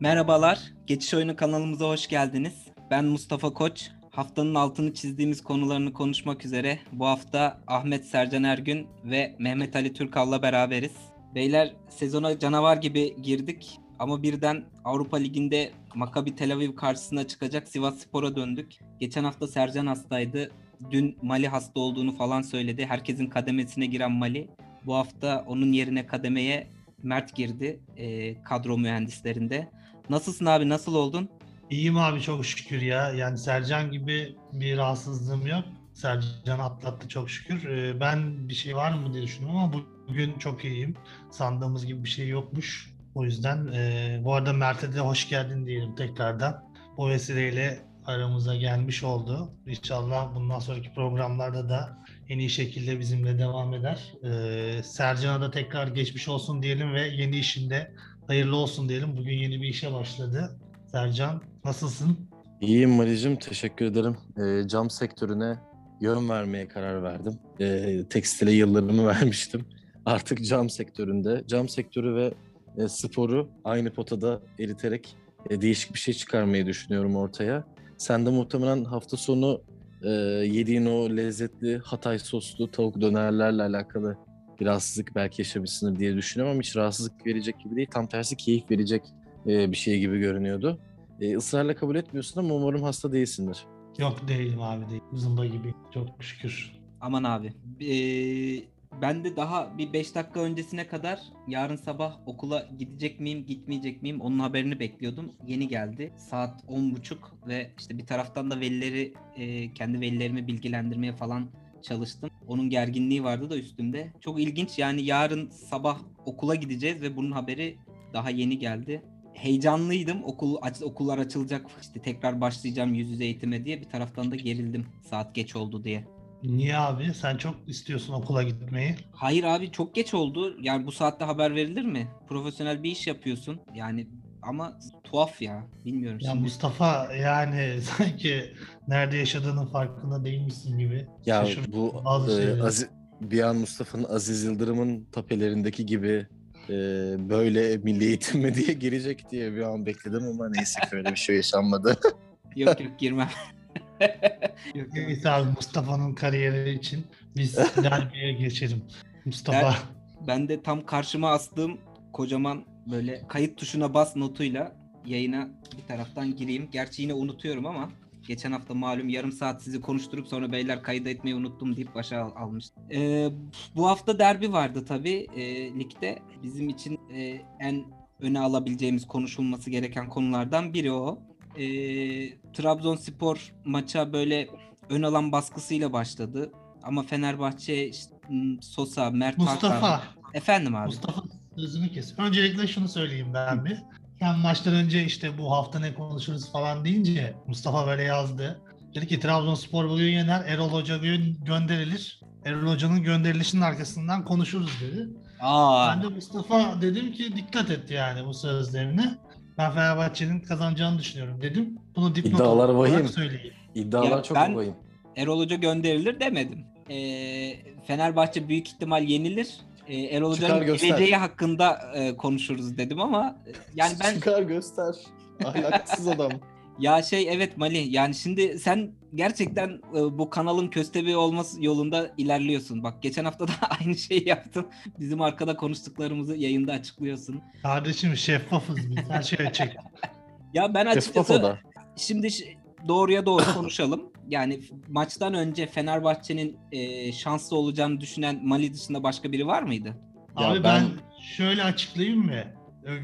Merhabalar, Geçiş Oyunu kanalımıza hoş geldiniz. Ben Mustafa Koç. Haftanın altını çizdiğimiz konularını konuşmak üzere bu hafta Ahmet Sercan Ergün ve Mehmet Ali Türkal'la beraberiz. Beyler sezona canavar gibi girdik ama birden Avrupa Ligi'nde Maccabi Tel Aviv karşısına çıkacak Sivas Spor'a döndük. Geçen hafta Sercan hastaydı. Dün Mali hasta olduğunu falan söyledi. Herkesin kademesine giren Mali. Bu hafta onun yerine kademeye Mert girdi e, kadro mühendislerinde. Nasılsın abi nasıl oldun? İyiyim abi çok şükür ya. Yani Sercan gibi bir rahatsızlığım yok. Sercan atlattı çok şükür. Ee, ben bir şey var mı diye düşündüm ama bugün çok iyiyim. Sandığımız gibi bir şey yokmuş. O yüzden e, bu arada Mert'e de hoş geldin diyelim tekrardan. Bu vesileyle aramıza gelmiş oldu. İnşallah bundan sonraki programlarda da en iyi şekilde bizimle devam eder. Ee, Sercan'a da tekrar geçmiş olsun diyelim ve yeni işinde hayırlı olsun diyelim. Bugün yeni bir işe başladı. Sercan nasılsın? İyiyim Mari'cim, teşekkür ederim. E, cam sektörüne yön vermeye karar verdim. E, tekstile yıllarımı vermiştim. Artık cam sektöründe, cam sektörü ve e, sporu aynı potada eriterek e, değişik bir şey çıkarmayı düşünüyorum ortaya. Sen de muhtemelen hafta sonu e, yediğin o lezzetli Hatay soslu tavuk dönerlerle alakalı bir rahatsızlık belki yaşamışsındır diye düşünüyorum ama hiç rahatsızlık verecek gibi değil. Tam tersi keyif verecek e, bir şey gibi görünüyordu. E, ısrarla kabul etmiyorsun ama umarım hasta değilsindir. Yok değilim abi değil. Zımba gibi. Çok şükür. Aman abi. Ee, ben de daha bir 5 dakika öncesine kadar yarın sabah okula gidecek miyim, gitmeyecek miyim onun haberini bekliyordum. Yeni geldi. Saat 10.30 ve işte bir taraftan da velileri e, kendi velilerimi bilgilendirmeye falan çalıştım. Onun gerginliği vardı da üstümde. Çok ilginç yani yarın sabah okula gideceğiz ve bunun haberi daha yeni geldi. Heyecanlıydım. Okul aç, okullar açılacak işte tekrar başlayacağım yüz yüze eğitime diye bir taraftan da gerildim saat geç oldu diye. Niye abi? Sen çok istiyorsun okula gitmeyi. Hayır abi çok geç oldu. Yani bu saatte haber verilir mi? Profesyonel bir iş yapıyorsun. Yani ama tuhaf ya. Bilmiyorum. Ya şimdi. Mustafa yani sanki nerede yaşadığının farkında değilmişsin gibi. Ya Şaşırdım bu bazı e, şeylere. Azi- bir an Mustafa'nın Aziz Yıldırım'ın tapelerindeki gibi e, böyle milli eğitim mi diye girecek diye bir an bekledim ama neyse ki öyle bir şey yaşanmadı. Yok yok girmem. yok, yok. Neyse abi Mustafa'nın kariyeri için biz derbiye geçelim. Mustafa. Ben de tam karşıma astığım kocaman böyle kayıt tuşuna bas notuyla yayına bir taraftan gireyim. Gerçi yine unutuyorum ama geçen hafta malum yarım saat sizi konuşturup sonra beyler kayıt etmeyi unuttum deyip başa al- almıştım. Ee, bu hafta derbi vardı tabii e, ligde. Bizim için e, en öne alabileceğimiz konuşulması gereken konulardan biri o. E, Trabzonspor maça böyle ön alan baskısıyla başladı. Ama Fenerbahçe işte, Sosa, Mert Hakan- Mustafa. Efendim abi. Mustafa sözünü kes. Öncelikle şunu söyleyeyim ben bir. Sen maçtan önce işte bu hafta ne konuşuruz falan deyince Mustafa böyle yazdı. Dedi ki Trabzonspor bugün yener, Erol Hoca gö- gönderilir. Erol Hoca'nın gönderilişinin arkasından konuşuruz dedi. Aa, Ben de Mustafa dedim ki dikkat et yani bu sözlerine. Ben Fenerbahçe'nin kazanacağını düşünüyorum dedim. Bunu dipnot İddialar olarak vahim. söyleyeyim. İddialar Ya çok ben- vahim. Erol Hoca gönderilir demedim. Ee, Fenerbahçe büyük ihtimal yenilir. Ee, Erol Hoca'nın geleceği hakkında e, konuşuruz dedim ama e, yani ben Çıkar göster. Ahlaksız adam. ya şey evet Mali yani şimdi sen gerçekten e, bu kanalın köstebeği olması yolunda ilerliyorsun. Bak geçen hafta da aynı şeyi yaptın. Bizim arkada konuştuklarımızı yayında açıklıyorsun. Kardeşim şeffafız biz. Her şeye çek. Ya ben açıkçası. Şimdi doğruya doğru konuşalım. Yani maçtan önce Fenerbahçe'nin e, şanslı olacağını düşünen Mali dışında başka biri var mıydı? Ya Abi ben... ben- şöyle açıklayayım mı?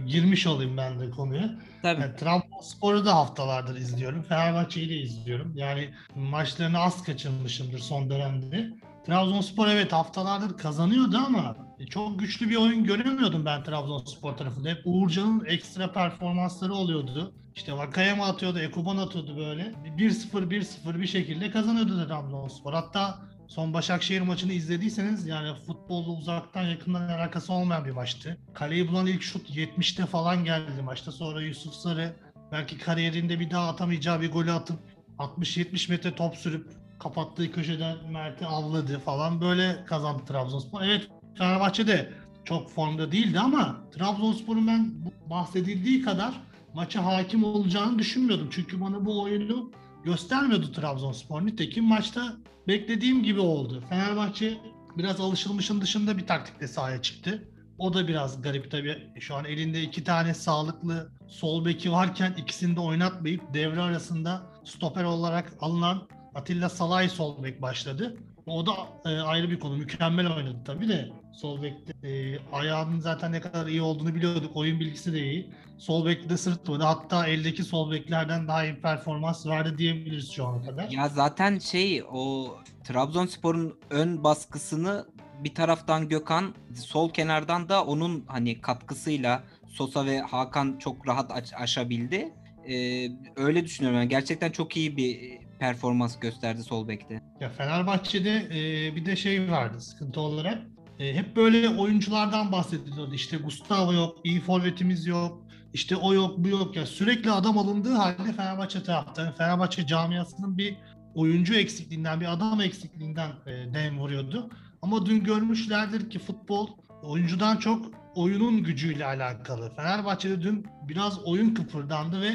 Girmiş olayım ben de konuya. Tabii. Yani Trabzonspor'u da haftalardır izliyorum. Fenerbahçe'yi de izliyorum. Yani maçlarını az kaçırmışımdır son dönemde. Trabzonspor evet haftalardır kazanıyordu ama çok güçlü bir oyun göremiyordum ben Trabzonspor tarafında. Hep Uğurcan'ın ekstra performansları oluyordu. İşte Vakayama atıyordu, Ekuban atıyordu böyle. 1-0 1-0 bir şekilde kazanıyordu Trabzonspor. Hatta son Başakşehir maçını izlediyseniz yani futbolla uzaktan yakından alakası olmayan bir maçtı. Kaleyi bulan ilk şut 70'te falan geldi maçta. Sonra Yusuf Sarı belki kariyerinde bir daha atamayacağı bir golü atıp 60-70 metre top sürüp kapattığı köşeden Mert'i avladı falan böyle kazandı Trabzonspor. Evet Fenerbahçe de çok formda değildi ama Trabzonspor'un ben bahsedildiği kadar maça hakim olacağını düşünmüyordum. Çünkü bana bu oyunu göstermiyordu Trabzonspor. Nitekim maçta beklediğim gibi oldu. Fenerbahçe biraz alışılmışın dışında bir taktikle sahaya çıktı. O da biraz garip tabii. Şu an elinde iki tane sağlıklı sol beki varken ikisini de oynatmayıp devre arasında stoper olarak alınan Atilla Salay sol bek başladı. O da e, ayrı bir konu. Mükemmel oynadı tabii de. Sol bekte e, ayağının zaten ne kadar iyi olduğunu biliyorduk. Oyun bilgisi de iyi. Sol bekte de sırtladı. Hatta eldeki sol beklerden daha iyi performans verdi diyebiliriz şu ana kadar. Ya zaten şey o Trabzonspor'un ön baskısını bir taraftan Gökhan, sol kenardan da onun hani katkısıyla Sosa ve Hakan çok rahat aç- aşabildi. Ee, öyle düşünüyorum. Yani gerçekten çok iyi bir performans gösterdi sol bekte. Ya Fenerbahçe'de e, bir de şey vardı sıkıntı olarak. E, hep böyle oyunculardan bahsediliyordu. İşte Gustavo yok, iyi forvetimiz yok. İşte o yok, bu yok. Ya sürekli adam alındığı halde Fenerbahçe taraftarı, Fenerbahçe camiasının bir oyuncu eksikliğinden, bir adam eksikliğinden e, dem vuruyordu. Ama dün görmüşlerdir ki futbol oyuncudan çok oyunun gücüyle alakalı. Fenerbahçe'de dün biraz oyun kıpırdandı ve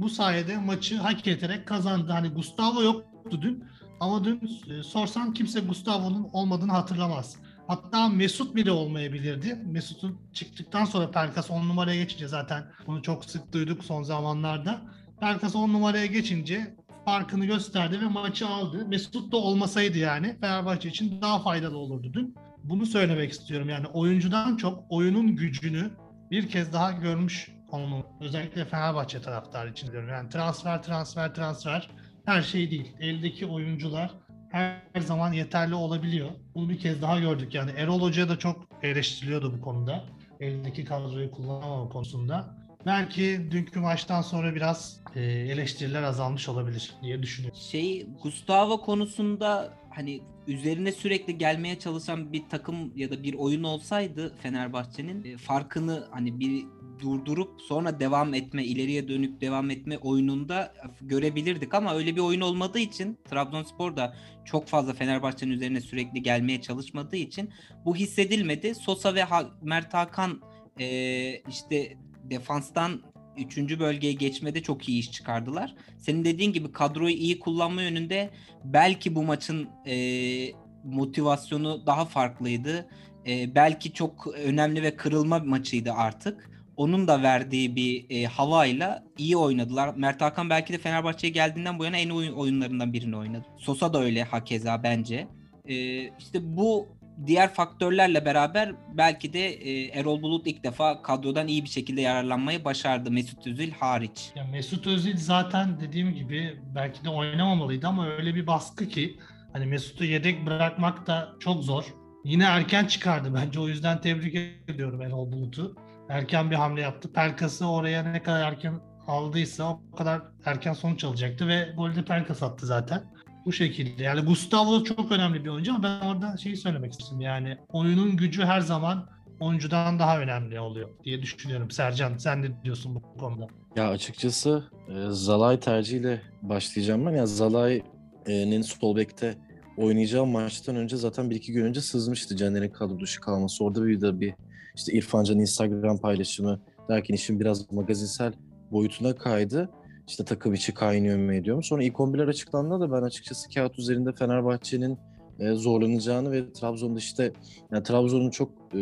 bu sayede maçı hak ederek kazandı. Hani Gustavo yoktu dün ama dün e, sorsan kimse Gustavo'nun olmadığını hatırlamaz. Hatta Mesut bile olmayabilirdi. Mesut'un çıktıktan sonra Pelkas 10 numaraya geçince zaten bunu çok sık duyduk son zamanlarda. Pelkas 10 numaraya geçince farkını gösterdi ve maçı aldı. Mesut da olmasaydı yani Fenerbahçe için daha faydalı olurdu dün. Bunu söylemek istiyorum yani oyuncudan çok oyunun gücünü bir kez daha görmüş olmalı. Özellikle Fenerbahçe taraftarı için diyorum. Yani transfer transfer transfer her şey değil. Eldeki oyuncular her zaman yeterli olabiliyor. Bunu bir kez daha gördük. Yani Erol Hoca da çok eleştiriliyordu bu konuda. Eldeki kadroyu kullanamama konusunda. Belki dünkü maçtan sonra biraz e, eleştiriler azalmış olabilir diye düşünüyorum. Şey Gustavo konusunda hani üzerine sürekli gelmeye çalışan bir takım ya da bir oyun olsaydı Fenerbahçe'nin e, farkını hani bir durdurup sonra devam etme, ileriye dönük devam etme oyununda görebilirdik ama öyle bir oyun olmadığı için Trabzonspor da çok fazla Fenerbahçe'nin üzerine sürekli gelmeye çalışmadığı için bu hissedilmedi. Sosa ve Mert Hakan e, işte defanstan 3. bölgeye geçmede çok iyi iş çıkardılar. Senin dediğin gibi kadroyu iyi kullanma yönünde belki bu maçın e, motivasyonu daha farklıydı. E, belki çok önemli ve kırılma maçıydı artık. Onun da verdiği bir e, havayla iyi oynadılar. Mert Hakan belki de Fenerbahçe'ye geldiğinden bu yana en iyi oyun, oyunlarından birini oynadı. Sosa da öyle hakeza bence. E, işte bu diğer faktörlerle beraber belki de e, Erol Bulut ilk defa kadrodan iyi bir şekilde yararlanmayı başardı Mesut Özil hariç. Ya Mesut Özil zaten dediğim gibi belki de oynamamalıydı ama öyle bir baskı ki hani Mesut'u yedek bırakmak da çok zor. Yine erken çıkardı bence o yüzden tebrik ediyorum Erol Bulut'u. Erken bir hamle yaptı. Pelkas'ı oraya ne kadar erken aldıysa o kadar erken sonuç alacaktı ve golü de Pelkas attı zaten. Bu şekilde. Yani Gustavo çok önemli bir oyuncu ama ben orada şeyi söylemek istedim. Yani oyunun gücü her zaman oyuncudan daha önemli oluyor diye düşünüyorum. Sercan sen ne diyorsun bu konuda? Ya açıkçası e, Zalay tercihiyle başlayacağım ben. Ya Zalay'ın sol bekte oynayacağı maçtan önce zaten bir iki gün önce sızmıştı Caner'in kadro dışı kalması. Orada bir de bir işte İrfan Can'ın Instagram paylaşımı derken işin biraz magazinsel boyutuna kaydı. İşte takım içi kaynıyor mu ediyor mu? Sonra ilk 11'ler açıklandı da ben açıkçası kağıt üzerinde Fenerbahçe'nin e, zorlanacağını ve Trabzon'da işte yani Trabzon'un çok e,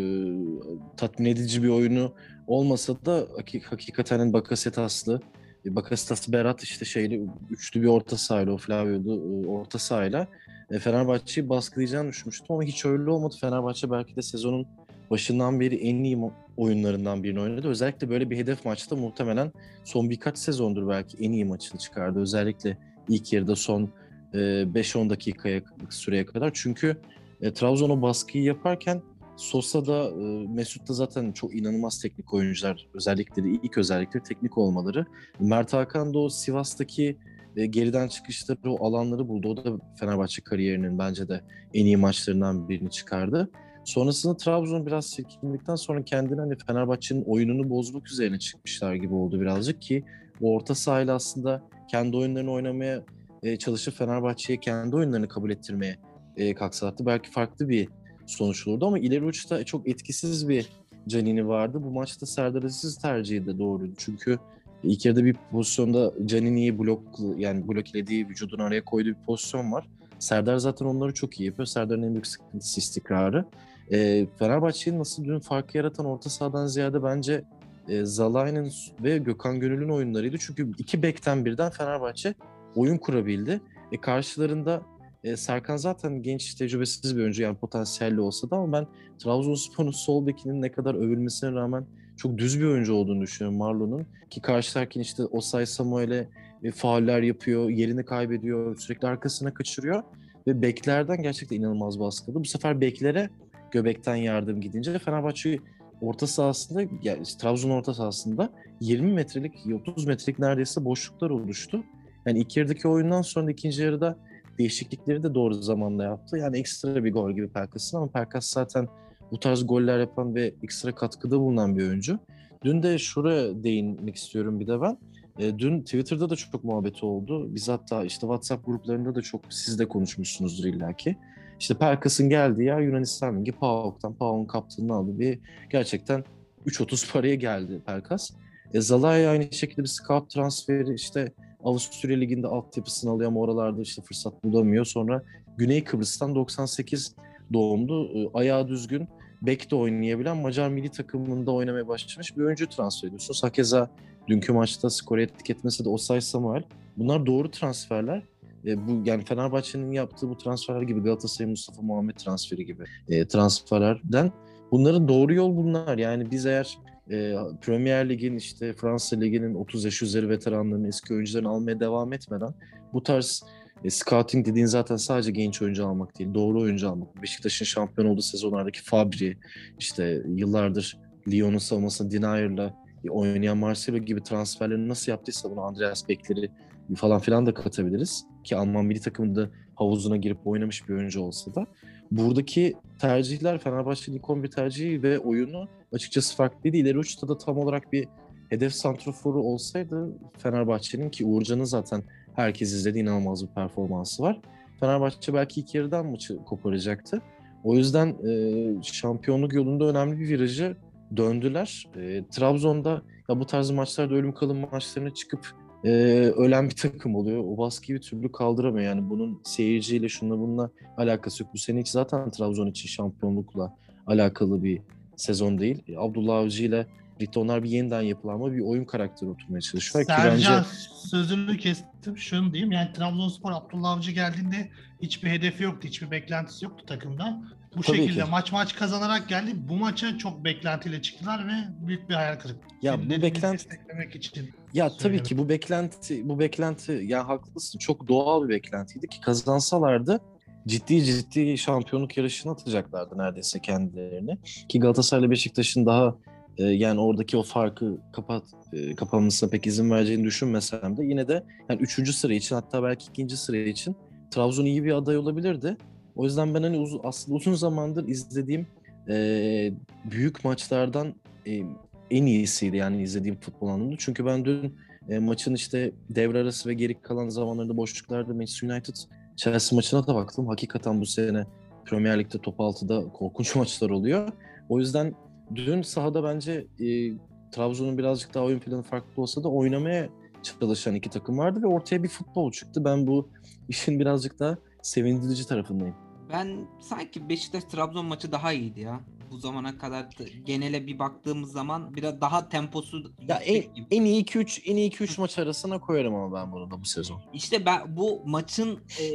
tatmin edici bir oyunu olmasa da hakik- hakikaten hani Bakasetas'lı e, Bakasetas Berat işte şeyli üçlü bir orta sahayla o Flavio'du e, orta sahayla e, Fenerbahçe'yi baskılayacağını düşünmüştüm ama hiç öyle olmadı. Fenerbahçe belki de sezonun başından beri en iyi oyunlarından birini oynadı. Özellikle böyle bir hedef maçta muhtemelen son birkaç sezondur belki en iyi maçını çıkardı. Özellikle ilk yarıda son e, 5-10 dakikaya süreye kadar. Çünkü e, Trabzon o baskıyı yaparken Sosa da e, Mesut da zaten çok inanılmaz teknik oyuncular. Özellikleri, ilk özellikleri teknik olmaları. Mert Hakan da o Sivas'taki e, geriden çıkışları, o alanları buldu. O da Fenerbahçe kariyerinin bence de en iyi maçlarından birini çıkardı. Sonrasında Trabzon biraz silkindikten sonra kendini hani Fenerbahçe'nin oyununu bozmak üzerine çıkmışlar gibi oldu birazcık ki bu orta sahayla aslında kendi oyunlarını oynamaya e, çalışıp Fenerbahçe'ye kendi oyunlarını kabul ettirmeye e, kalksalardı belki farklı bir sonuç olurdu ama ileri uçta çok etkisiz bir Canini vardı. Bu maçta Serdar Aziz tercihi de doğruydu. Çünkü İlk yarıda bir pozisyonda Canini'yi blok yani bloklediği vücudunu araya koyduğu bir pozisyon var. Serdar zaten onları çok iyi yapıyor. Serdar'ın en büyük sıkıntısı istikrarı. E, Fenerbahçe'nin nasıl dün farkı yaratan orta sahadan ziyade bence e, Zalai'nin ve Gökhan Gönül'ün oyunlarıydı. Çünkü iki bekten birden Fenerbahçe oyun kurabildi. E, karşılarında e, Serkan zaten genç, tecrübesiz bir oyuncu yani potansiyelli olsa da ama ben Trabzonspor'un sol bekinin ne kadar övülmesine rağmen çok düz bir oyuncu olduğunu düşünüyorum Marlon'un. Ki karşılarken işte Osay Samuel'e e, fauller yapıyor, yerini kaybediyor, sürekli arkasına kaçırıyor. Ve beklerden gerçekten inanılmaz baskıladı. Bu sefer beklere göbekten yardım gidince Fenerbahçe orta sahasında, yani Trabzon orta sahasında 20 metrelik, 30 metrelik neredeyse boşluklar oluştu. Yani ilk yarıdaki oyundan sonra ikinci yarıda değişiklikleri de doğru zamanda yaptı. Yani ekstra bir gol gibi Pelkas'ın ama Pelkas zaten bu tarz goller yapan ve ekstra katkıda bulunan bir oyuncu. Dün de şuraya değinmek istiyorum bir de ben. E, dün Twitter'da da çok muhabbeti oldu. Biz hatta işte WhatsApp gruplarında da çok siz de konuşmuşsunuzdur illaki. İşte Pelkas'ın geldiği yer Yunanistan Ligi PAOK'tan. PAOK'un kaptanını aldı bir gerçekten 3.30 paraya geldi Pelkas. E, Zalai aynı şekilde bir scout transferi işte Avusturya Ligi'nde altyapısını alıyor ama oralarda işte fırsat bulamıyor. Sonra Güney Kıbrıs'tan 98 doğumlu, e, ayağı düzgün, bek de oynayabilen Macar milli takımında oynamaya başlamış bir oyuncu transfer ediyorsun. Sakeza dünkü maçta skor ettik etmesi de Osay Samuel. Bunlar doğru transferler. E, bu yani Fenerbahçe'nin yaptığı bu transferler gibi Galatasaray Mustafa Muhammed transferi gibi e, transferlerden bunların doğru yol bunlar. Yani biz eğer e, Premier Lig'in işte Fransa Ligi'nin 30 yaş üzeri veteranlarını eski oyuncularını almaya devam etmeden bu tarz e, scouting dediğin zaten sadece genç oyuncu almak değil, doğru oyuncu almak. Beşiktaş'ın şampiyon olduğu sezonlardaki Fabri, işte yıllardır Lyon'un savunmasında Denier'la oynayan Marcelo gibi transferleri nasıl yaptıysa bunu Andreas Bekler'i falan filan da katabiliriz. Ki Alman milli takımında havuzuna girip oynamış bir oyuncu olsa da. Buradaki tercihler Fenerbahçe'nin ilk 11 tercihi ve oyunu açıkçası farklıydı. İleri uçta da tam olarak bir hedef santroforu olsaydı Fenerbahçe'nin ki Uğurcan'ın zaten herkes izledi inanılmaz bir performansı var. Fenerbahçe belki ilk yarıdan maçı koparacaktı. O yüzden e, şampiyonluk yolunda önemli bir virajı döndüler. E, Trabzon'da ya bu tarz maçlarda ölüm kalım maçlarına çıkıp e, ölen bir takım oluyor. O baskıyı bir türlü kaldıramıyor. Yani bunun seyirciyle şunla bununla alakası yok. Bu sene hiç zaten Trabzon için şampiyonlukla alakalı bir sezon değil. E, Abdullah Avcı ile birlikte onlar bir yeniden yapılanma bir oyun karakteri oturmaya çalışıyor. Sercan bence... sözünü kestim şunu diyeyim. Yani Trabzonspor Abdullah Avcı geldiğinde hiçbir hedefi yoktu. Hiçbir beklentisi yoktu takımda. Bu Tabii şekilde ki. maç maç kazanarak geldi. Bu maça çok beklentiyle çıktılar ve büyük bir hayal kırıklığı. Ya bu beklenti için. Ya tabii ki bu beklenti bu beklenti ya haklısın. Çok doğal bir beklentiydi ki kazansalardı ciddi ciddi şampiyonluk yarışına atacaklardı neredeyse kendilerini. Ki Galatasaray ile Beşiktaş'ın daha e, yani oradaki o farkı kapat e, kapanmasına pek izin vereceğini düşünmesem de yine de yani üçüncü sıra için hatta belki ikinci sıra için Trabzon iyi bir aday olabilirdi. O yüzden ben hani uz- aslında uzun zamandır izlediğim e, büyük maçlardan e, en iyisiydi yani izlediğim futbol anlamında. Çünkü ben dün e, maçın işte devre arası ve geri kalan zamanlarında boşluklarda Manchester United Chelsea maçına da baktım. Hakikaten bu sene Premier Lig'de top 6'da korkunç maçlar oluyor. O yüzden dün sahada bence e, Trabzon'un birazcık daha oyun planı farklı olsa da oynamaya çalışan iki takım vardı ve ortaya bir futbol çıktı. Ben bu işin birazcık daha sevindirici tarafındayım. Ben sanki Beşiktaş Trabzon maçı daha iyiydi ya. Bu zamana kadar genele bir baktığımız zaman biraz daha temposu ya en, en iyi 2 3 en iyi 2 3 maç arasına koyarım ama ben bunu da bu sezon. İşte ben bu maçın e,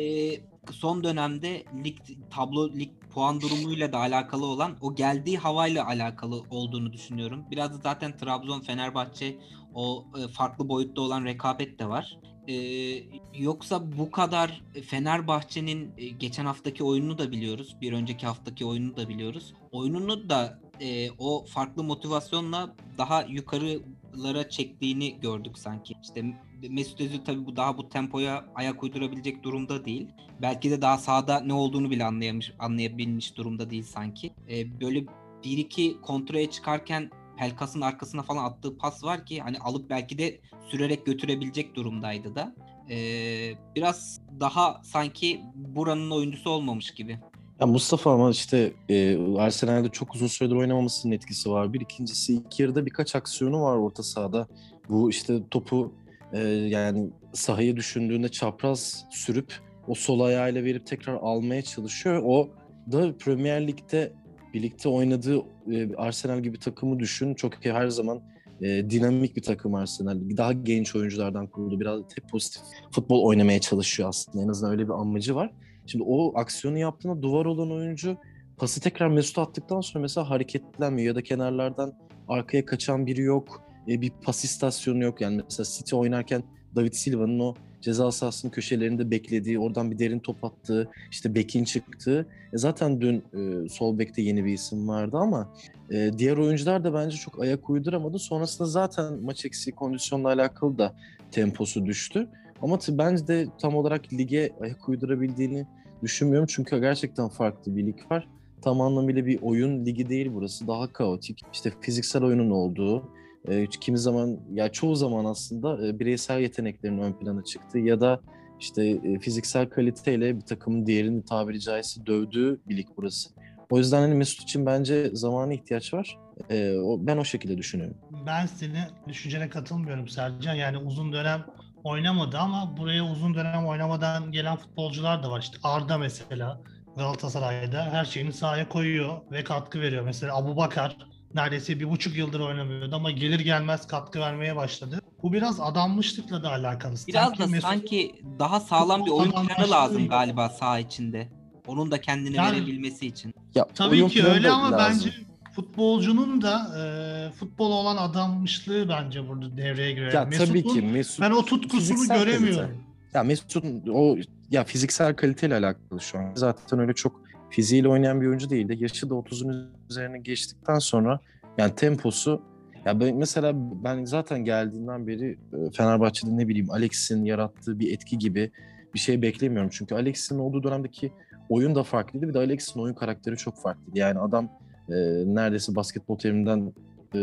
son dönemde lig tablo lig puan durumuyla da alakalı olan o geldiği havayla alakalı olduğunu düşünüyorum. Biraz da zaten Trabzon Fenerbahçe o e, farklı boyutta olan rekabet de var. Ee, yoksa bu kadar Fenerbahçe'nin e, geçen haftaki oyununu da biliyoruz. Bir önceki haftaki oyununu da biliyoruz. Oyununu da e, o farklı motivasyonla daha yukarılara çektiğini gördük sanki. İşte Mesut Özil tabii bu daha bu tempoya ayak uydurabilecek durumda değil. Belki de daha sahada ne olduğunu bile anlayamış, anlayabilmiş durumda değil sanki. E, böyle bir iki kontrole çıkarken Pelkas'ın arkasına falan attığı pas var ki hani alıp belki de sürerek götürebilecek durumdaydı da. Ee, biraz daha sanki buranın oyuncusu olmamış gibi. Ya Mustafa ama işte e, Arsenal'de çok uzun süredir oynamamasının etkisi var. Bir ikincisi ilk yarıda birkaç aksiyonu var orta sahada. Bu işte topu e, yani sahayı düşündüğünde çapraz sürüp o sol ayağıyla verip tekrar almaya çalışıyor. O da Premier Lig'de birlikte oynadığı e, Arsenal gibi takımı düşün. Çok her zaman e, dinamik bir takım Arsenal. Daha genç oyunculardan kuruldu. Biraz hep pozitif futbol oynamaya çalışıyor aslında. En azından öyle bir amacı var. Şimdi o aksiyonu yaptığında duvar olan oyuncu pası tekrar Mesut attıktan sonra mesela hareketlenmiyor ya da kenarlardan arkaya kaçan biri yok. E, bir pas istasyonu yok. Yani mesela City oynarken David Silva'nın o ceza sahasının köşelerinde beklediği, oradan bir derin top attığı, işte bekin çıktığı. E zaten dün e, sol bekte yeni bir isim vardı ama e, diğer oyuncular da bence çok ayak uyduramadı. Sonrasında zaten maç eksiği kondisyonla alakalı da temposu düştü. Ama bence de tam olarak lige ayak uydurabildiğini düşünmüyorum. Çünkü gerçekten farklı bir lig var. Tam anlamıyla bir oyun ligi değil burası. Daha kaotik. İşte fiziksel oyunun olduğu, e, kimi zaman ya çoğu zaman aslında e, bireysel yeteneklerin ön plana çıktığı ya da işte e, fiziksel kaliteyle bir takımın diğerini tabiri caizse dövdüğü bir lig burası. O yüzden hani Mesut için bence zamana ihtiyaç var. E, o, ben o şekilde düşünüyorum. Ben senin düşüncene katılmıyorum Sercan. Yani uzun dönem oynamadı ama buraya uzun dönem oynamadan gelen futbolcular da var. İşte Arda mesela Galatasaray'da her şeyini sahaya koyuyor ve katkı veriyor. Mesela Abu Bakar neredeyse bir buçuk yıldır oynamıyordu ama gelir gelmez katkı vermeye başladı. Bu biraz adanmışlıkla da alakalı. Biraz da Mesut- sanki daha sağlam bir oyun planı lazım galiba saha içinde. Onun da kendini Yani- verebilmesi için. Ya, Tabii oyun ki öyle ama lazım. bence futbolcunun da e, futbola olan adanmışlığı bence burada devreye giriyor. ya Yani tabii Mesut'un- ki Mesut ben o tutkusunu fiziksel kalite. göremiyorum. Ya Mesut'un o ya fiziksel kaliteyle alakalı şu an. Zaten öyle çok fiziğiyle oynayan bir oyuncu değildi. Yaşı da 30'un üzerine geçtikten sonra yani temposu ya ben, mesela ben zaten geldiğinden beri e, Fenerbahçe'de ne bileyim Alex'in yarattığı bir etki gibi bir şey beklemiyorum. Çünkü Alex'in olduğu dönemdeki oyun da farklıydı. Bir de Alex'in oyun karakteri çok farklıydı. Yani adam e, neredeyse basketbol teriminden e,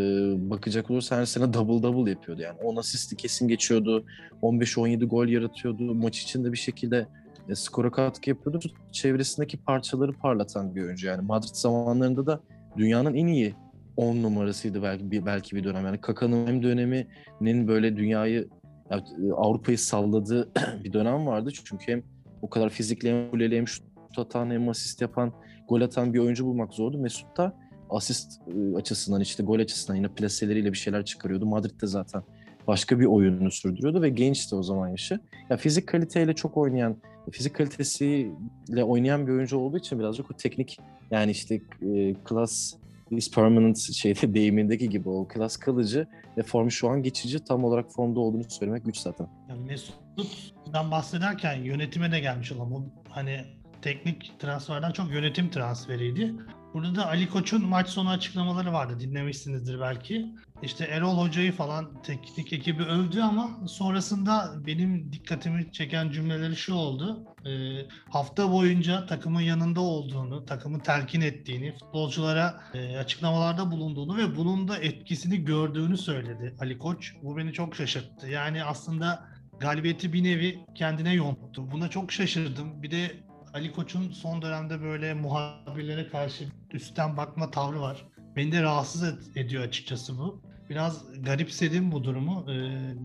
bakacak olursa her sene double double yapıyordu. Yani 10 asisti kesin geçiyordu. 15-17 gol yaratıyordu. Maç içinde bir şekilde e, skora katkı yapıyordu. Çevresindeki parçaları parlatan bir oyuncu. Yani Madrid zamanlarında da dünyanın en iyi 10 numarasıydı belki bir, belki bir dönem. Yani Kaka'nın hem döneminin böyle dünyayı ya, e, Avrupa'yı salladığı bir dönem vardı. Çünkü hem o kadar fizikli hem kuleli hem şut atan hem asist yapan gol atan bir oyuncu bulmak zordu. Mesut da asist e, açısından işte gol açısından yine plaseleriyle bir şeyler çıkarıyordu. Madrid'de zaten başka bir oyununu sürdürüyordu ve gençti o zaman yaşı. Ya fizik kaliteyle çok oynayan, fizik kalitesiyle oynayan bir oyuncu olduğu için birazcık o teknik yani işte e, class is permanent şeyde deyimindeki gibi o class kalıcı ve formu şu an geçici tam olarak formda olduğunu söylemek güç zaten. Yani Mesut'dan bahsederken yönetime de gelmiş olan bu hani teknik transferden çok yönetim transferiydi. Burada da Ali Koç'un maç sonu açıklamaları vardı. Dinlemişsinizdir belki. İşte Erol Hoca'yı falan teknik ekibi övdü ama sonrasında benim dikkatimi çeken cümleleri şu oldu. Ee, hafta boyunca takımın yanında olduğunu, takımı telkin ettiğini, futbolculara e, açıklamalarda bulunduğunu ve bunun da etkisini gördüğünü söyledi Ali Koç. Bu beni çok şaşırttı. Yani aslında galibiyeti bir nevi kendine yonttu. Buna çok şaşırdım. Bir de Ali Koç'un son dönemde böyle muhabirlere karşı üstten bakma tavrı var. Beni de rahatsız ediyor açıkçası bu. Biraz garipsedim bu durumu. Ee,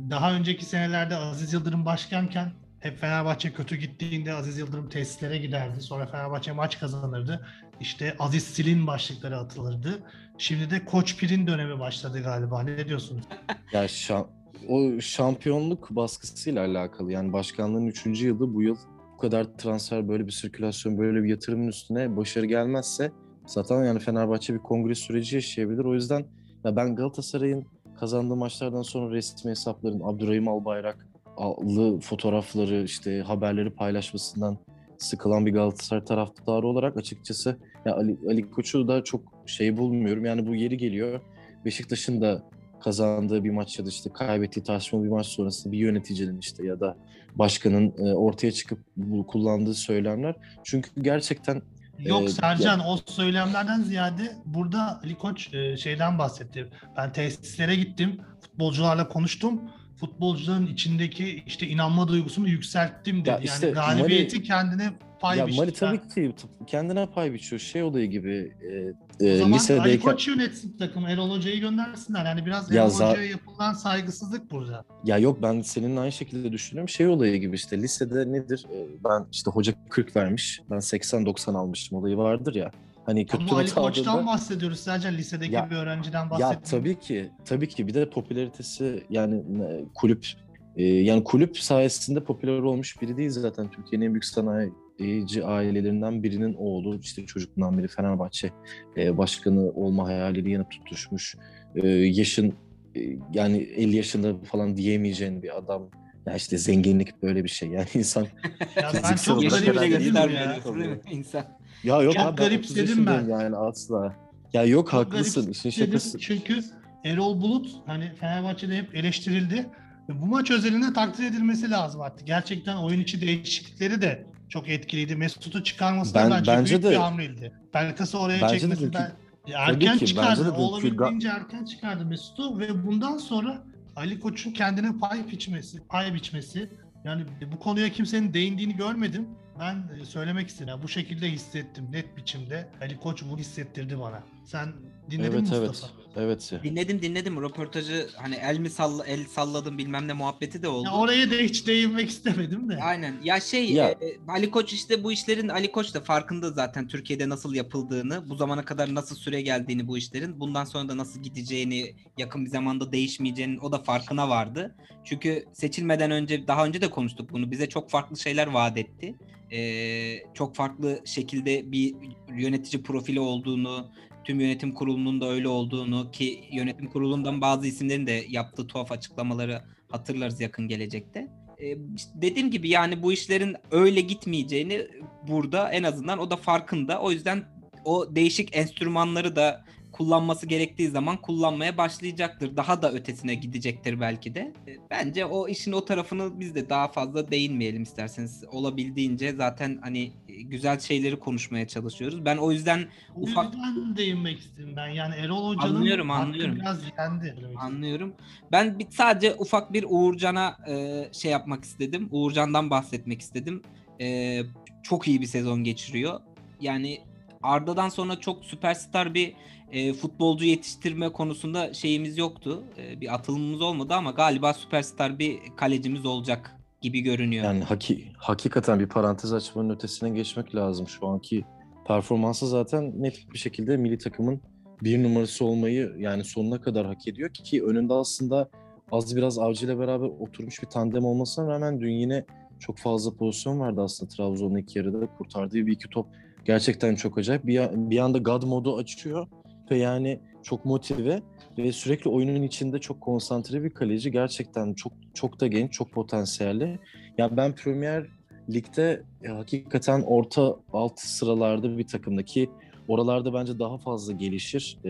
daha önceki senelerde Aziz Yıldırım başkanken hep Fenerbahçe kötü gittiğinde Aziz Yıldırım tesislere giderdi. Sonra Fenerbahçe maç kazanırdı. İşte Aziz Silin başlıkları atılırdı. Şimdi de Koç Pir'in dönemi başladı galiba. Ne diyorsunuz? Ya şa- o şampiyonluk baskısıyla alakalı yani başkanlığın 3. yılı bu yıl bu kadar transfer böyle bir sirkülasyon böyle bir yatırımın üstüne başarı gelmezse zaten yani Fenerbahçe bir kongre süreci yaşayabilir. O yüzden ya ben Galatasaray'ın kazandığı maçlardan sonra resmi hesapların Abdurrahim Albayrak'lı fotoğrafları işte haberleri paylaşmasından sıkılan bir Galatasaray taraftarı olarak açıkçası ya Ali, Ali Koç'u da çok şey bulmuyorum. Yani bu yeri geliyor. Beşiktaş'ın da kazandığı bir maç ya da işte kaybettiği tartışmalı bir maç sonrasında bir yöneticinin işte ya da başkanın e, ortaya çıkıp kullandığı söylemler. Çünkü gerçekten Yok Ee, Sercan o söylemlerden ziyade burada Ali Koç e, şeyden bahsetti. Ben tesislere gittim, futbolcularla konuştum. Futbolcuların içindeki işte inanma duygusunu yükselttim dedi. Ya işte yani galibiyeti kendine pay ya biçti. Mali tabii ki kendine pay biçiyor. Şey olayı gibi e, O e, zaman Ali lisedeyken Koç yönetsin takım. Erol Hoca'yı göndersinler. Yani biraz Ya Erol za- Hoca'ya yapılan saygısızlık burada. ya yok ben seninle aynı şekilde düşünüyorum. Şey olayı gibi işte lisede nedir? E, ben işte hoca 40 vermiş. Ben 80-90 almışım olayı vardır ya. Hani kötü Ama Ali Koç'tan bahsediyoruz. Sadece lisedeki Ya- bir öğrenciden ya bahsetmiyoruz. tabii ki tabii ki bir de popülaritesi yani e, kulüp e, yani kulüp sayesinde popüler olmuş biri değil zaten Türkiye'nin en büyük sanayici ailelerinden birinin oğlu işte çocukluğundan beri Fenerbahçe e, başkanı olma hayaliyle yanıp tutuşmuş E, yaşın e, yani 50 yaşında falan diyemeyeceğin bir adam ya işte zenginlik böyle bir şey yani insan Ya ben çok garip değilim göstermiyor ya. mi insan? ya yok Çok abi ben 30 garipsedim yaşındayım ben. yani asla ya yok Çok haklısın işin şakası Çünkü Erol Bulut hani Fenerbahçe'de hep eleştirildi. Bu maç özelinde takdir edilmesi lazım artık. Gerçekten oyun içi değişiklikleri de çok etkiliydi. Mesut'u çıkarması da Ben- bence, bence büyük de- bir hamleydi. Pelkas'ı oraya Bence de çekmesi dünkü- ben Ya Tabii erken ki, çıkardı. Olabildiğince erken çıkardı Mesut'u ve bundan sonra Ali Koç'un kendine pay biçmesi, pay biçmesi yani bu konuya kimsenin değindiğini görmedim. Ben e, söylemek istedim. Yani bu şekilde hissettim net biçimde. Ali Koç bunu hissettirdi bana. Sen dinledin mi evet Mustafa? evet evet. Dinledim dinledim röportajı hani el mi salla el salladım bilmem ne muhabbeti de oldu. Ya oraya da hiç değinmek istemedim de. Aynen. Ya şey Ya- e, Ali Koç işte bu işlerin Ali Koç da farkında zaten Türkiye'de nasıl yapıldığını, bu zamana kadar nasıl süre geldiğini bu işlerin, bundan sonra da nasıl gideceğini, yakın bir zamanda değişmeyeceğinin o da farkına vardı. Çünkü seçilmeden önce daha önce de konuştuk bunu. Bize çok farklı şeyler vaat etti. Ee, çok farklı şekilde bir yönetici profili olduğunu, tüm yönetim kurulunun da öyle olduğunu ki yönetim kurulundan bazı isimlerin de yaptığı tuhaf açıklamaları hatırlarız yakın gelecekte. Ee, dediğim gibi yani bu işlerin öyle gitmeyeceğini burada en azından o da farkında. O yüzden o değişik enstrümanları da kullanması gerektiği zaman kullanmaya başlayacaktır. Daha da ötesine gidecektir belki de. Ee, Bence o işin o tarafını biz de daha fazla değinmeyelim isterseniz. Olabildiğince zaten hani e, güzel şeyleri konuşmaya çalışıyoruz. Ben o yüzden ufak yüzden değinmek istedim ben. Yani Erol Hoca'nın Anlıyorum, anlıyorum. biraz yendi. Anlıyorum. Ben bir, sadece ufak bir Uğurcan'a e, şey yapmak istedim. Uğurcan'dan bahsetmek istedim. E, çok iyi bir sezon geçiriyor. Yani Arda'dan sonra çok süperstar bir e, futbolcu yetiştirme konusunda şeyimiz yoktu. E, bir atılımımız olmadı ama galiba süperstar bir kalecimiz olacak gibi görünüyor. Yani haki, hakikaten bir parantez açmanın ötesine geçmek lazım. Şu anki performansı zaten net bir şekilde milli takımın bir numarası olmayı yani sonuna kadar hak ediyor ki, önünde aslında az biraz Avcı ile beraber oturmuş bir tandem olmasına rağmen dün yine çok fazla pozisyon vardı aslında Trabzon'un ilk yarıda kurtardığı bir iki top gerçekten çok acayip. Bir, bir anda God modu açıyor ve yani çok motive ve sürekli oyunun içinde çok konsantre bir kaleci. Gerçekten çok çok da genç, çok potansiyelli. Ya ben Premier Lig'de e, hakikaten orta alt sıralarda bir takımdaki oralarda bence daha fazla gelişir. E,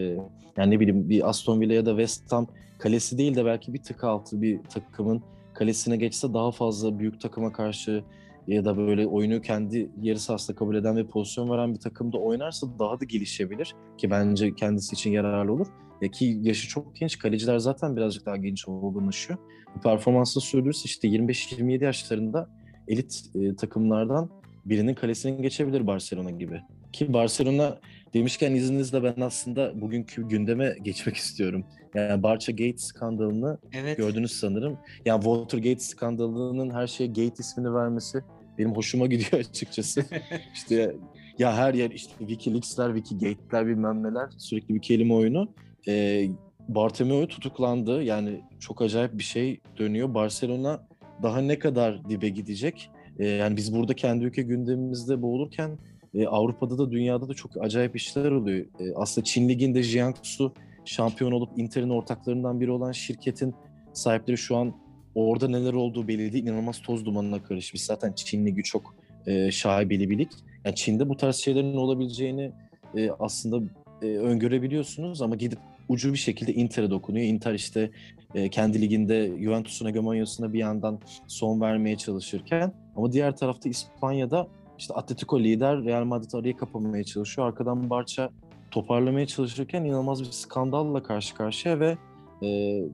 yani ne bileyim bir Aston Villa ya da West Ham kalesi değil de belki bir tık altı bir takımın kalesine geçse daha fazla büyük takıma karşı ya da böyle oyunu kendi yarı sahasında kabul eden ve pozisyon veren bir takımda oynarsa daha da gelişebilir ki bence kendisi için yararlı olur. Ya ki yaşı çok genç. Kaleciler zaten birazcık daha genç olgunlaşıyor. Bu performansını sürdürürse işte 25-27 yaşlarında elit e, takımlardan birinin kalesine geçebilir Barcelona gibi. Ki Barcelona demişken izninizle ben aslında bugünkü gündeme geçmek istiyorum. Yani Barça Gate skandalını evet. gördünüz sanırım. Yani Watergate skandalının her şeye Gate ismini vermesi benim hoşuma gidiyor açıkçası. işte ya her yer işte Wikileaks'ler, Wikigate'ler bilmem neler sürekli bir kelime oyunu. Ee, Bartomeu tutuklandı. Yani çok acayip bir şey dönüyor. Barcelona daha ne kadar dibe gidecek? Ee, yani biz burada kendi ülke gündemimizde boğulurken e, Avrupa'da da dünyada da çok acayip işler oluyor. E, aslında Çin Ligi'nde Jiangsu şampiyon olup Inter'in ortaklarından biri olan şirketin sahipleri şu an orada neler olduğu belli değil. İnanılmaz toz dumanına karışmış. Zaten Çin Ligi çok e, şaibeli bir. Yani Çin'de bu tarz şeylerin olabileceğini e, aslında e, öngörebiliyorsunuz ama gidip ucu bir şekilde Inter'e dokunuyor. Inter işte e, kendi liginde Juventus'una, Gömanyos'una bir yandan son vermeye çalışırken ama diğer tarafta İspanya'da işte Atletico lider Real Madrid arayı kapamaya çalışıyor. Arkadan Barça toparlamaya çalışırken inanılmaz bir skandalla karşı karşıya ve e,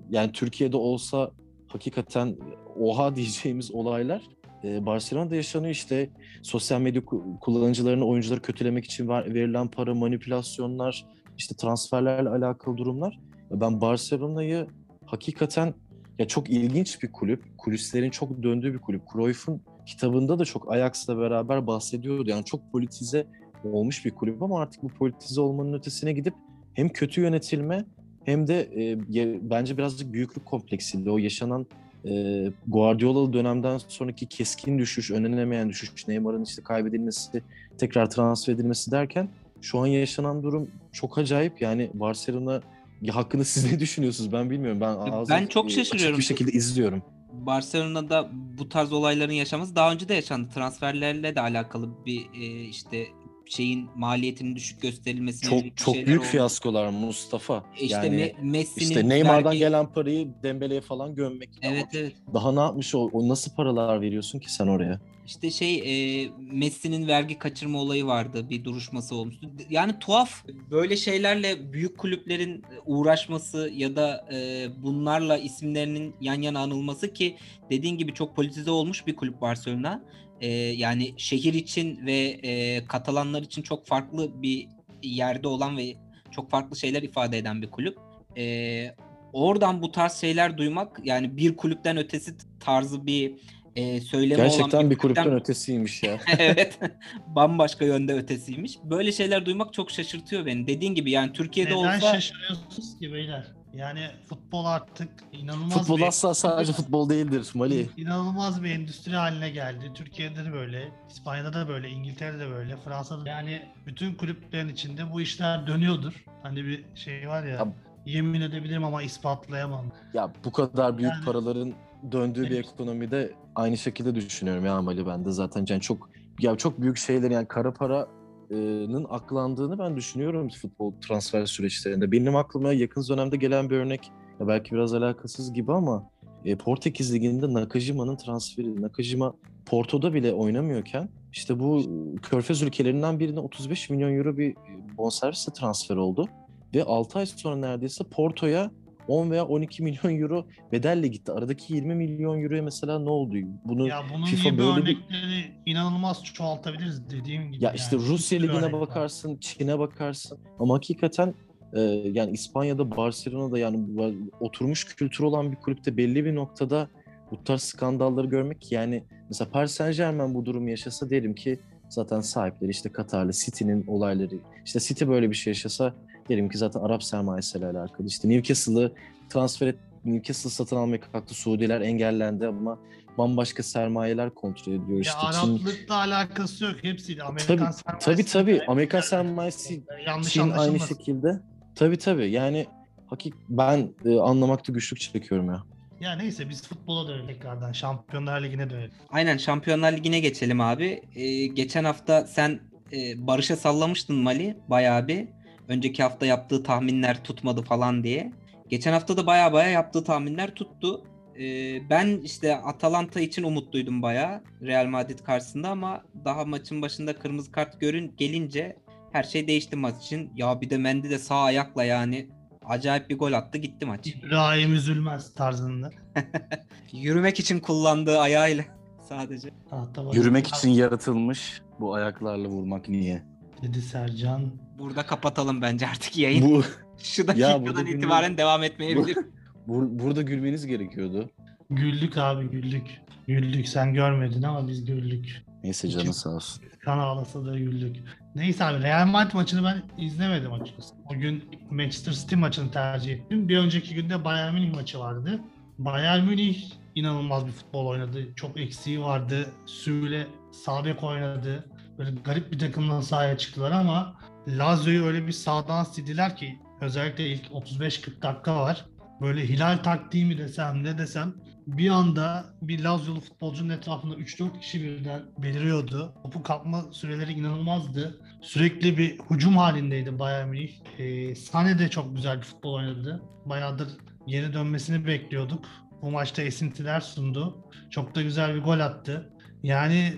yani Türkiye'de olsa hakikaten oha diyeceğimiz olaylar e, Barcelona'da yaşanıyor işte sosyal medya ku- kullanıcılarını oyuncuları kötülemek için ver- verilen para manipülasyonlar işte transferlerle alakalı durumlar. Ben Barcelona'yı hakikaten ya çok ilginç bir kulüp. Kulislerin çok döndüğü bir kulüp. Cruyff'un kitabında da çok Ajax'la beraber bahsediyordu. Yani çok politize olmuş bir kulüp ama artık bu politize olmanın ötesine gidip hem kötü yönetilme hem de e, bence birazcık büyüklük kompleksiyle o yaşanan e, Guardiola'lı dönemden sonraki keskin düşüş, önlenemeyen düşüş, Neymar'ın işte kaybedilmesi, tekrar transfer edilmesi derken şu an yaşanan durum çok acayip. Yani Barcelona ya hakkında siz ne düşünüyorsunuz ben bilmiyorum. Ben ağzı, ben çok e, şaşırıyorum. Bir şekilde izliyorum. Barcelona'da bu tarz olayların yaşaması daha önce de yaşandı. Transferlerle de alakalı bir e, işte şeyin maliyetinin düşük gösterilmesine Çok çok büyük oldu. fiyaskolar Mustafa. İşte yani Me- Messi'nin işte Neymar'dan vergi- gelen parayı Dembele'ye falan gömmek. Evet evet. Daha ne yapmış o, o nasıl paralar veriyorsun ki sen oraya? İşte şey e, Messi'nin vergi kaçırma olayı vardı. Bir duruşması olmuştu. Yani tuhaf böyle şeylerle büyük kulüplerin uğraşması ya da e, bunlarla isimlerinin yan yana anılması ki dediğin gibi çok politize olmuş bir kulüp Barcelona. E, yani şehir için ve e, Katalanlar için çok farklı bir yerde olan ve çok farklı şeyler ifade eden bir kulüp. E, oradan bu tarz şeyler duymak yani bir kulüpten ötesi tarzı bir e, söylemi olan Gerçekten bir kulüpten kulüpten- ötesiymiş ya. evet. Bambaşka yönde ötesiymiş. Böyle şeyler duymak çok şaşırtıyor beni. Dediğin gibi yani Türkiye'de Neden olsa şaşırıyorsunuz ki beyler? Yani futbol artık inanılmaz Futbol bir... asla sadece futbol değildir Mali. İnanılmaz bir endüstri haline geldi. Türkiye'de de böyle, İspanya'da da böyle, İngiltere'de de böyle, Fransa'da da. Yani bütün kulüplerin içinde bu işler dönüyordur. Hani bir şey var ya, Ya- yemin edebilirim ama ispatlayamam. Ya bu kadar büyük Yani- paraların döndüğü bir ekonomide aynı şekilde düşünüyorum ya Mali ben de zaten yani çok ya çok büyük şeyler yani kara paranın aklandığını ben düşünüyorum futbol transfer süreçlerinde. Benim aklıma yakın dönemde gelen bir örnek belki biraz alakasız gibi ama Portekiz Ligi'nde Nakajima'nın transferi. Nakajima Porto'da bile oynamıyorken işte bu Körfez ülkelerinden birine 35 milyon euro bir bonservisle transfer oldu. Ve 6 ay sonra neredeyse Porto'ya 10 veya 12 milyon euro bedelle gitti. Aradaki 20 milyon euroya mesela ne oldu? Bunu Ya bunun FIFA gibi böyle bir- örnekleri inanılmaz çoğaltabiliriz dediğim gibi. ya işte yani. Rusya Bir sürü ligine bakarsın, Çin'e bakarsın. Ama hakikaten e, yani İspanya'da, Barcelona'da yani oturmuş kültür olan bir kulüpte belli bir noktada bu tarz skandalları görmek yani mesela Paris Saint Germain bu durumu yaşasa derim ki zaten sahipleri işte Katarlı City'nin olayları işte City böyle bir şey yaşasa derim ki zaten Arap sermayesiyle alakalı işte Newcastle'ı transfer et Newcastle satın almaya kalktı Suudiler engellendi ama bambaşka sermayeler kontrol ediyor Ya işte Çin Araplıkla alakası yok hepsiyle. Amerikan Tabii, sermayesi tabii tabii Amerikan Yani sermayesi yanlış Çin aynı şekilde. Tabii tabii yani hakik ben e, anlamakta güçlük çekiyorum ya. Ya neyse biz futbola dönelim tekrardan. Şampiyonlar Ligi'ne dönelim. aynen Şampiyonlar Ligi'ne geçelim abi. E, geçen hafta sen e, Barış'a sallamıştın Mali bayağı bir. Önceki hafta yaptığı tahminler tutmadı falan diye. Geçen hafta da baya baya yaptığı tahminler tuttu. E, ben işte Atalanta için umutluydum baya Real Madrid karşısında ama daha maçın başında kırmızı kart görün gelince her şey değişti maç için. Ya bir de Mendy de sağ ayakla yani acayip bir gol attı gitti maç. İbrahim üzülmez tarzında. Yürümek için kullandığı ayağıyla sadece. Yürümek için yaratılmış bu ayaklarla vurmak niye? Dedi Sercan. Burada kapatalım bence artık yayın. Bu, Şu Ya dakikadan burada itibaren devam etmeyebilir. bu- burada gülmeniz gerekiyordu. Güldük abi güldük. Güldük sen görmedin ama biz güldük. Neyse canı sağ olsun. Kan ağlasa da güldük. Neyse abi Real Madrid maçını ben izlemedim açıkçası. O gün Manchester City maçını tercih ettim. Bir önceki günde Bayern Münih maçı vardı. Bayern Münih inanılmaz bir futbol oynadı. Çok eksiği vardı. Süle sağ bek oynadı. Böyle garip bir takımla sahaya çıktılar ama Lazio'yu öyle bir sağdan sildiler ki özellikle ilk 35-40 dakika var. Böyle hilal taktiği mi desem ne desem bir anda bir Laziolu futbolcunun etrafında 3-4 kişi birden beliriyordu. Topu kapma süreleri inanılmazdı. Sürekli bir hücum halindeydi Bayern Münih. Ee, Sane de çok güzel bir futbol oynadı. Bayağıdır geri dönmesini bekliyorduk. Bu maçta esintiler sundu. Çok da güzel bir gol attı. Yani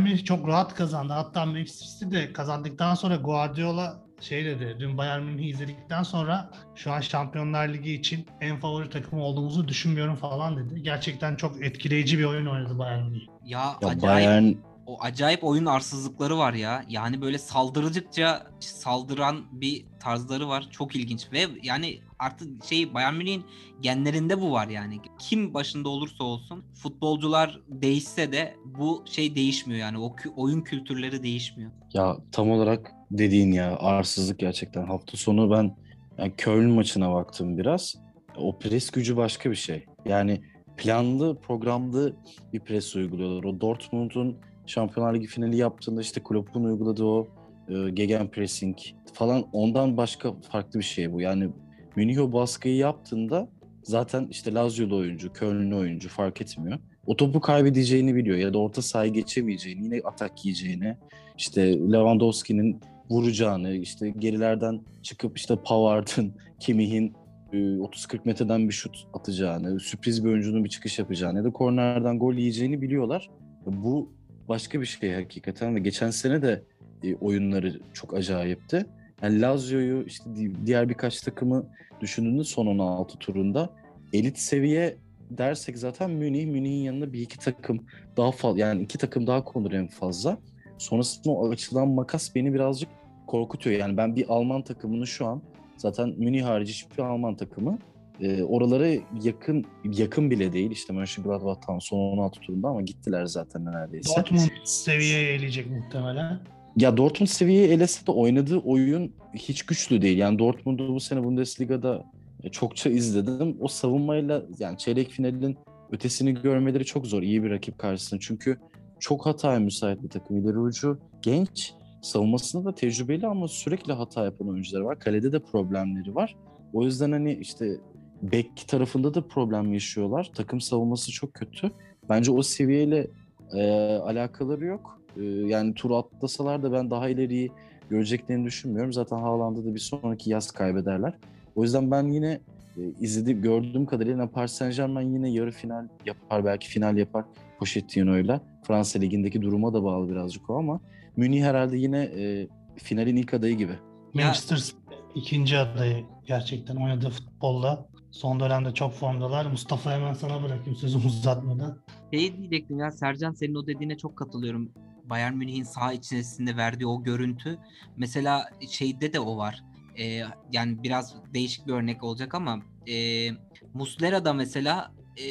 Münih çok rahat kazandı. Hatta Manchester City de kazandıktan sonra Guardiola şey dedi. Dün Bayern Münih'i izledikten sonra şu an Şampiyonlar Ligi için en favori takım olduğumuzu düşünmüyorum falan dedi. Gerçekten çok etkileyici bir oyun oynadı Bayern Münih. Ya, Ya acayip Bayern o acayip oyun arsızlıkları var ya. Yani böyle saldırıcıkça saldıran bir tarzları var. Çok ilginç ve yani artık şey Bayern Münih'in genlerinde bu var yani. Kim başında olursa olsun futbolcular değişse de bu şey değişmiyor yani. O oyun kültürleri değişmiyor. Ya tam olarak dediğin ya arsızlık gerçekten. Hafta sonu ben yani Köln maçına baktım biraz. O pres gücü başka bir şey. Yani planlı, programlı bir pres uyguluyorlar. O Dortmund'un Şampiyonlar Ligi finali yaptığında işte Klopp'un uyguladığı o e, gegenpressing falan ondan başka farklı bir şey bu. Yani Münih o baskıyı yaptığında zaten işte Lazio'lu oyuncu, Köln'lü oyuncu fark etmiyor. O topu kaybedeceğini biliyor ya da orta sahayı geçemeyeceğini, yine atak yiyeceğini, işte Lewandowski'nin vuracağını, işte gerilerden çıkıp işte Pavard'ın, Kimmih'in e, 30-40 metreden bir şut atacağını, sürpriz bir oyuncunun bir çıkış yapacağını ya da kornerden gol yiyeceğini biliyorlar. Bu başka bir şey hakikaten ve geçen sene de e, oyunları çok acayipti. Yani Lazio'yu işte di- diğer birkaç takımı düşündüğünde son 16 turunda elit seviye dersek zaten Münih, Münih'in yanında bir iki takım daha fazla yani iki takım daha konur en fazla. Sonrasında o açılan makas beni birazcık korkutuyor. Yani ben bir Alman takımını şu an zaten Münih harici hiçbir Alman takımı e, oralara yakın yakın bile değil. İşte Mönchengladbach'tan son 16 turunda ama gittiler zaten neredeyse. Dortmund seviyeye eleyecek muhtemelen. Ya Dortmund seviyeyi elese de oynadığı oyun hiç güçlü değil. Yani Dortmund'u bu sene Bundesliga'da e, çokça izledim. O savunmayla yani çeyrek finalin ötesini görmeleri çok zor iyi bir rakip karşısında. Çünkü çok hataya müsait bir takım. İleri ucu genç, savunmasında da tecrübeli ama sürekli hata yapan oyuncular var. Kalede de problemleri var. O yüzden hani işte bek tarafında da problem yaşıyorlar. Takım savunması çok kötü. Bence o seviyeyle e, alakaları yok. E, yani tur atlasalar da ben daha ileriyi göreceklerini düşünmüyorum. Zaten Haaland'ı da bir sonraki yaz kaybederler. O yüzden ben yine e, izlediğim, gördüğüm kadarıyla Paris Saint Germain yine yarı final yapar, belki final yapar Pochettino'yla. Fransa Ligi'ndeki duruma da bağlı birazcık o ama Münih herhalde yine e, finalin ilk adayı gibi. Manchester ikinci adayı gerçekten oynadığı futbolla. Son dönemde çok formdalar. Mustafa hemen sana bırakayım sözümü uzatmadan. Şey diyecektim ya Sercan senin o dediğine çok katılıyorum. Bayern Münih'in saha içerisinde verdiği o görüntü. Mesela şeyde de o var. Ee, yani biraz değişik bir örnek olacak ama e, Muslera da mesela e,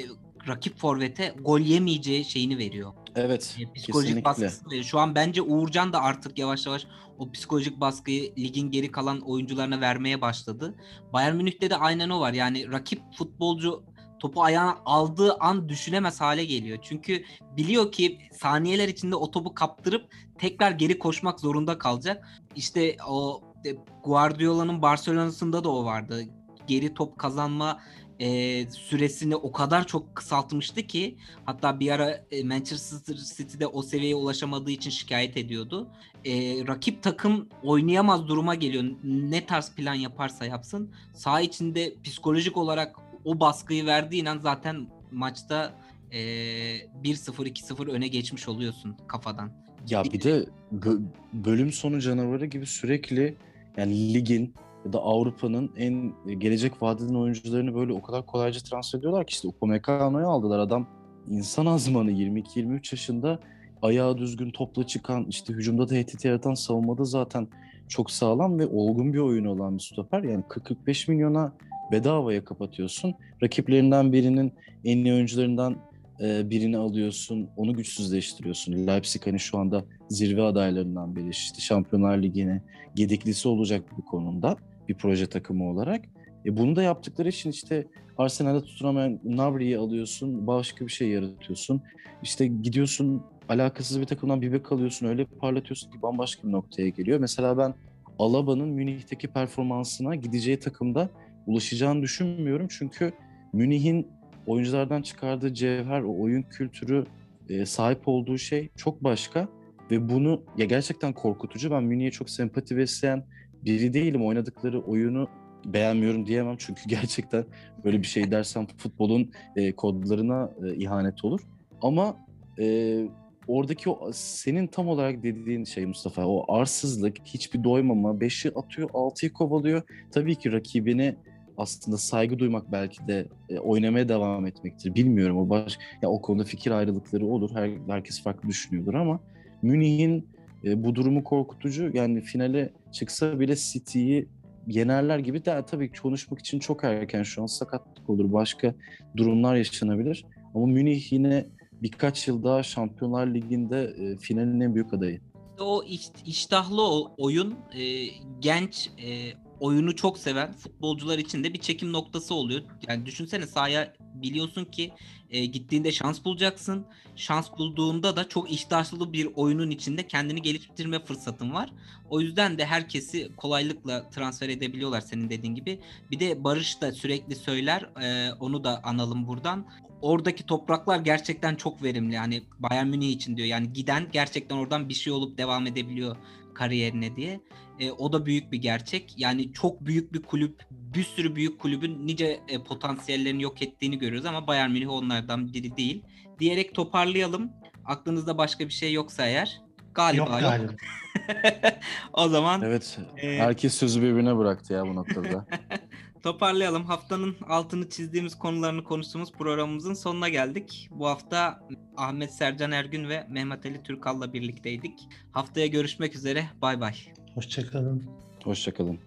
rakip forvete gol yemeyeceği şeyini veriyor. Evet, E, psikolojik kesinlikle. baskısı. Şu an bence Uğurcan da artık yavaş yavaş o psikolojik baskıyı ligin geri kalan oyuncularına vermeye başladı. Bayern Münih'te de aynen o var. Yani rakip futbolcu topu ayağına aldığı an düşünemez hale geliyor. Çünkü biliyor ki saniyeler içinde o topu kaptırıp tekrar geri koşmak zorunda kalacak. İşte o e, Guardiola'nın Barcelona'sında da o vardı. Geri top kazanma e, süresini o kadar çok kısaltmıştı ki hatta bir ara e, Manchester City'de o seviyeye ulaşamadığı için şikayet ediyordu. E, rakip takım oynayamaz duruma geliyor. Ne tarz plan yaparsa yapsın. Saha içinde psikolojik olarak o baskıyı verdiğin an zaten maçta e, 1-0 2-0 öne geçmiş oluyorsun kafadan. Ya bir de bö- bölüm sonu canavarı gibi sürekli yani ligin ya da Avrupa'nın en gelecek vadeden oyuncularını böyle o kadar kolayca transfer ediyorlar ki işte Upamecano'yu aldılar adam insan azmanı 22-23 yaşında ayağı düzgün topla çıkan işte hücumda tehdit yaratan savunmada zaten çok sağlam ve olgun bir oyun olan bir stoper yani 40-45 milyona bedavaya kapatıyorsun. Rakiplerinden birinin en iyi oyuncularından e, birini alıyorsun, onu güçsüzleştiriyorsun. Leipzig hani şu anda zirve adaylarından biri işte Şampiyonlar Ligi'ne gedeklisi olacak bir konumda bir proje takımı olarak. E bunu da yaptıkları için işte Arsenal'de tutunamayan Nabri'yi alıyorsun, başka bir şey yaratıyorsun. İşte gidiyorsun alakasız bir takımdan bir bek alıyorsun, öyle parlatıyorsun ki bambaşka bir noktaya geliyor. Mesela ben Alaba'nın Münih'teki performansına gideceği takımda ulaşacağını düşünmüyorum. Çünkü Münih'in oyunculardan çıkardığı cevher, o oyun kültürü, e, sahip olduğu şey çok başka ve bunu ya gerçekten korkutucu. Ben Münih'e çok sempati besleyen biri değilim. Oynadıkları oyunu beğenmiyorum diyemem çünkü gerçekten böyle bir şey dersem futbolun e, kodlarına e, ihanet olur. Ama e, oradaki o senin tam olarak dediğin şey Mustafa o arsızlık, hiçbir doymama, 5'i atıyor, 6'yı kovalıyor. Tabii ki rakibine aslında saygı duymak belki de e, oynamaya devam etmektir. Bilmiyorum o baş ya o konuda fikir ayrılıkları olur. Her, herkes farklı düşünüyordur ama Münih'in e, bu durumu korkutucu. Yani finale çıksa bile City'yi yenerler gibi de tabii konuşmak için çok erken şu an sakatlık olur. Başka durumlar yaşanabilir. Ama Münih yine birkaç yıl daha Şampiyonlar Ligi'nde e, finalin en büyük adayı. O iş- iştahlı oyun e, genç e, oyunu çok seven futbolcular için de bir çekim noktası oluyor. Yani düşünsene sahaya biliyorsun ki e, gittiğinde şans bulacaksın. Şans bulduğunda da çok iştahlı bir oyunun içinde kendini geliştirme fırsatın var. O yüzden de herkesi kolaylıkla transfer edebiliyorlar senin dediğin gibi. Bir de Barış da sürekli söyler e, onu da analım buradan. Oradaki topraklar gerçekten çok verimli. Yani Bayern Münih için diyor. Yani giden gerçekten oradan bir şey olup devam edebiliyor kariyerine diye. E, o da büyük bir gerçek. Yani çok büyük bir kulüp, bir sürü büyük kulübün nice e, potansiyellerini yok ettiğini görüyoruz ama Bayern Münih onlardan biri değil. Diyerek toparlayalım. Aklınızda başka bir şey yoksa eğer galiba Yok yok. o zaman Evet, Ee, herkes sözü birbirine bıraktı ya bu noktada. Toparlayalım. Haftanın altını çizdiğimiz konularını konuştuğumuz programımızın sonuna geldik. Bu hafta Ahmet Sercan Ergün ve Mehmet Ali Türkal'la birlikteydik. Haftaya görüşmek üzere. Bay bay. Hoşçakalın. Hoşçakalın.